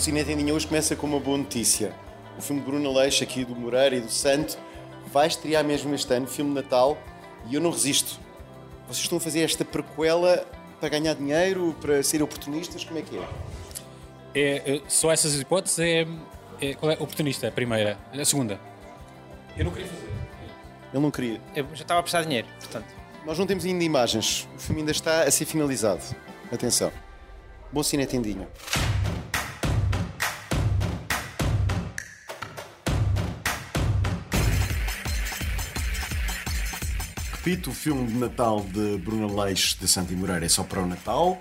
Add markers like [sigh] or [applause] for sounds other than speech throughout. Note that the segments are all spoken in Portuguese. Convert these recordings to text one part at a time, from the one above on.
O Cine Tendinha hoje começa com uma boa notícia. O filme de Bruno Leixo, aqui do Moreira e do Santo, vai estrear mesmo este ano, filme de Natal, e eu não resisto. Vocês estão a fazer esta prequela para ganhar dinheiro, para ser oportunistas? Como é que é? É, é, só essas hipóteses é, é, qual é oportunista, a primeira. A segunda. Eu não queria fazer. Ele não queria. Eu já estava a prestar dinheiro, portanto. Nós não temos ainda imagens. O filme ainda está a ser finalizado. Atenção. Bom cine tendinho. Repito, o filme de Natal de Bruno Leix de Santi Moreira é só para o Natal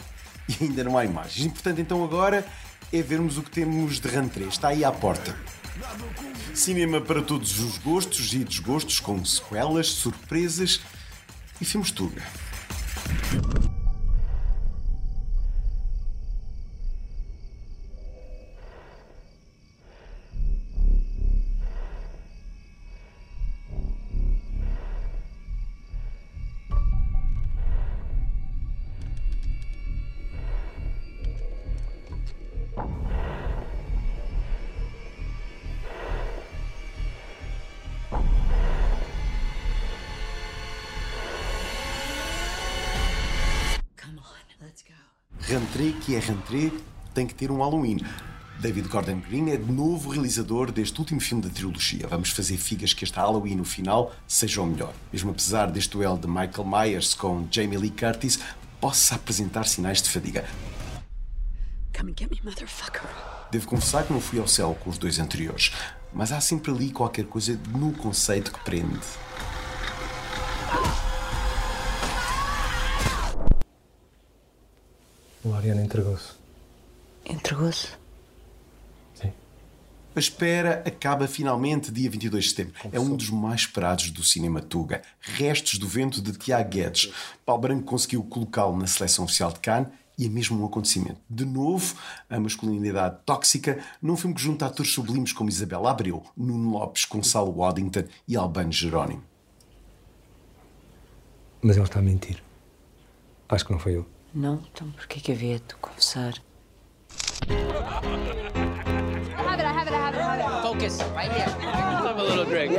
e ainda não há imagens. Importante então agora é vermos o que temos de rentrée. Está aí à porta. Cinema para todos os gostos e desgostos, com sequelas, surpresas e filmes Tuga. Rentrée, que é Rentrée, tem que ter um Halloween. David Gordon Green é de novo realizador deste último filme da trilogia. Vamos fazer figas que este Halloween no final seja o melhor. Mesmo apesar deste duelo de Michael Myers com Jamie Lee Curtis, possa apresentar sinais de fadiga. Come and get me, motherfucker. Devo confessar que não fui ao céu com os dois anteriores, mas há sempre ali qualquer coisa no conceito que prende. O Ariano entregou-se. Entregou-se? Sim. A espera acaba finalmente dia 22 de setembro. É um dos mais esperados do cinema Tuga. Restos do Vento de Tiago Guedes. Paulo Branco conseguiu colocá-lo na seleção oficial de Cannes e é mesmo um acontecimento. De novo, a masculinidade tóxica num filme que junta atores sublimes como Isabela Abreu, Nuno Lopes, Gonçalo Waddington e Albano Jerónimo. Mas ele está a mentir. Acho que não foi ele. Não? Então por que que havia de confessar? Focus, right here. Have a little drink.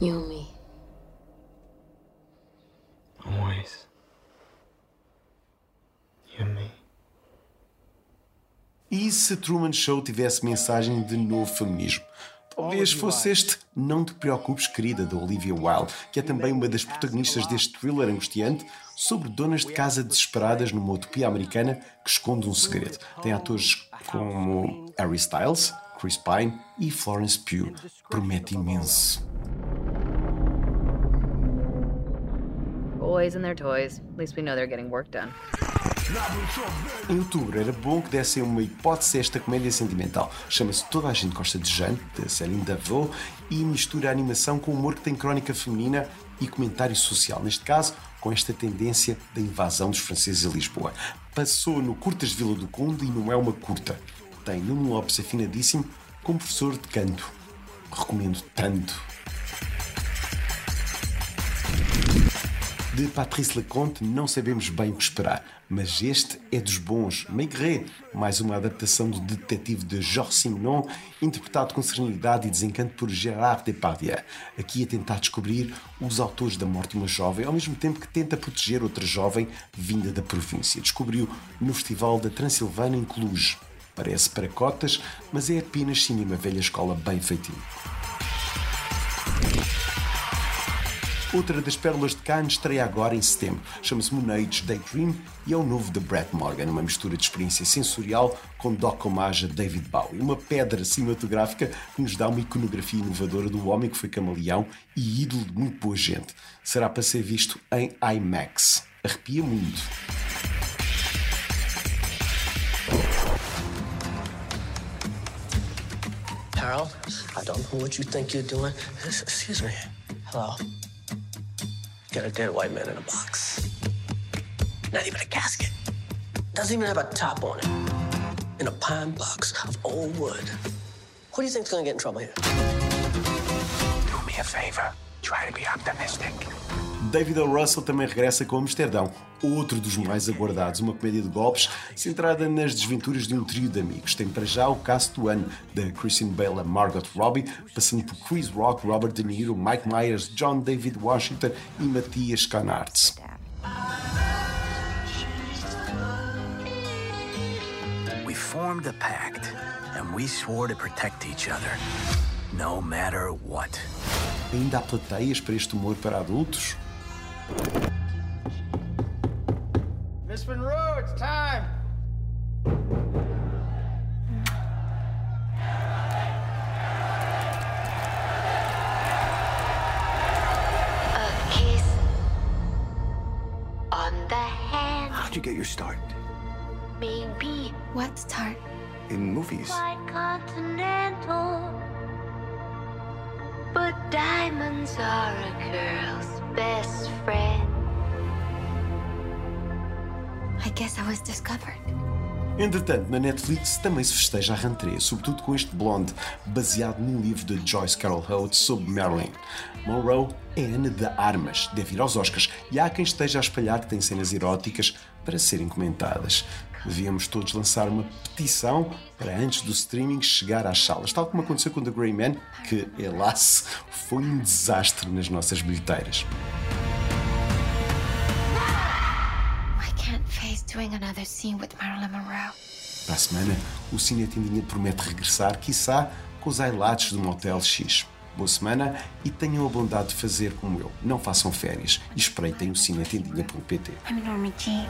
You and me. Always. You and me. E se Truman Show tivesse mensagem de novo feminismo? Talvez fosse este Não Te Preocupes, Querida, da Olivia Wilde, que é também uma das protagonistas deste thriller angustiante sobre donas de casa desesperadas numa utopia americana que esconde um segredo. Tem atores como Harry Styles, Chris Pine e Florence Pugh. Promete imenso. Boys and their toys. At least we know they're getting work done. Em outubro era bom que dessem uma hipótese a esta comédia sentimental. Chama-se Toda a Gente Gosta de Jeanne, de Céline Davot, e mistura a animação com humor que tem crónica feminina e comentário social. Neste caso, com esta tendência da invasão dos franceses a Lisboa. Passou no Curtas Vila do Conde e não é uma curta. Tem Nuno Lopes afinadíssimo como professor de canto. Recomendo tanto. De Patrice Leconte não sabemos bem o que esperar, mas este é dos bons. Maigret, mais uma adaptação do detetive de Georges Simenon, interpretado com serenidade e desencanto por Gérard Depardieu. Aqui a tentar descobrir os autores da morte de uma jovem, ao mesmo tempo que tenta proteger outra jovem vinda da província. Descobriu no Festival da Transilvânia em Cluj. Parece para cotas, mas é apenas cinema velha escola bem feitinho. Outra das pérolas de Cannes estreia agora em setembro. Chama-se Moon Age Daydream e é o novo de Brett Morgan, uma mistura de experiência sensorial com doc homage a David Bowie. Uma pedra cinematográfica que nos dá uma iconografia inovadora do homem que foi camaleão e ídolo de muito boa gente. Será para ser visto em IMAX. Arrepia muito. Harold, I don't know what you think you're doing. Excuse me. Hello. Got a dead white man in a box. Not even a casket. Doesn't even have a top on it. In a pine box of old wood. Who do you think's gonna get in trouble here? Do me a favor. Try to be optimistic. David O. Russell também regressa com Amsterdão, outro dos mais aguardados, uma comédia de golpes centrada nas desventuras de um trio de amigos. Tem para já o cast do ano, da Christian Bale a Margot Robbie, passando por Chris Rock, Robert De Niro, Mike Myers, John David Washington e Matthias Canards. We formed a pact, and we swore to protect each other, no matter what. Ainda há plateias para este humor para adultos? Miss Monroe, it's time. A kiss on the hand, How'd you get your start? maybe. What start? In movies. Quite continental. But diamonds are a girl's best friend. I guess I was discovered. Entretanto, na Netflix também se festeja a rentrée, sobretudo com este Blonde, baseado num livro de Joyce Carol Oates sobre Marilyn. Monroe é Ana de Armas, deve ir aos Oscars, e há quem esteja a espalhar que tem cenas eróticas para serem comentadas. Devíamos todos lançar uma petição para antes do streaming chegar às salas, tal como aconteceu com The Grey Man, que, [laughs] helas, foi um desastre nas nossas bilheteiras. Doing another scene with Marilyn Monroe. Para a semana, o Cine Tendinha promete regressar, quiçá, com os highlights do Motel X. Boa semana e tenham a bondade de fazer como eu. Não façam férias e espreitem o cinetendinha.pt. I'm Norma Jean.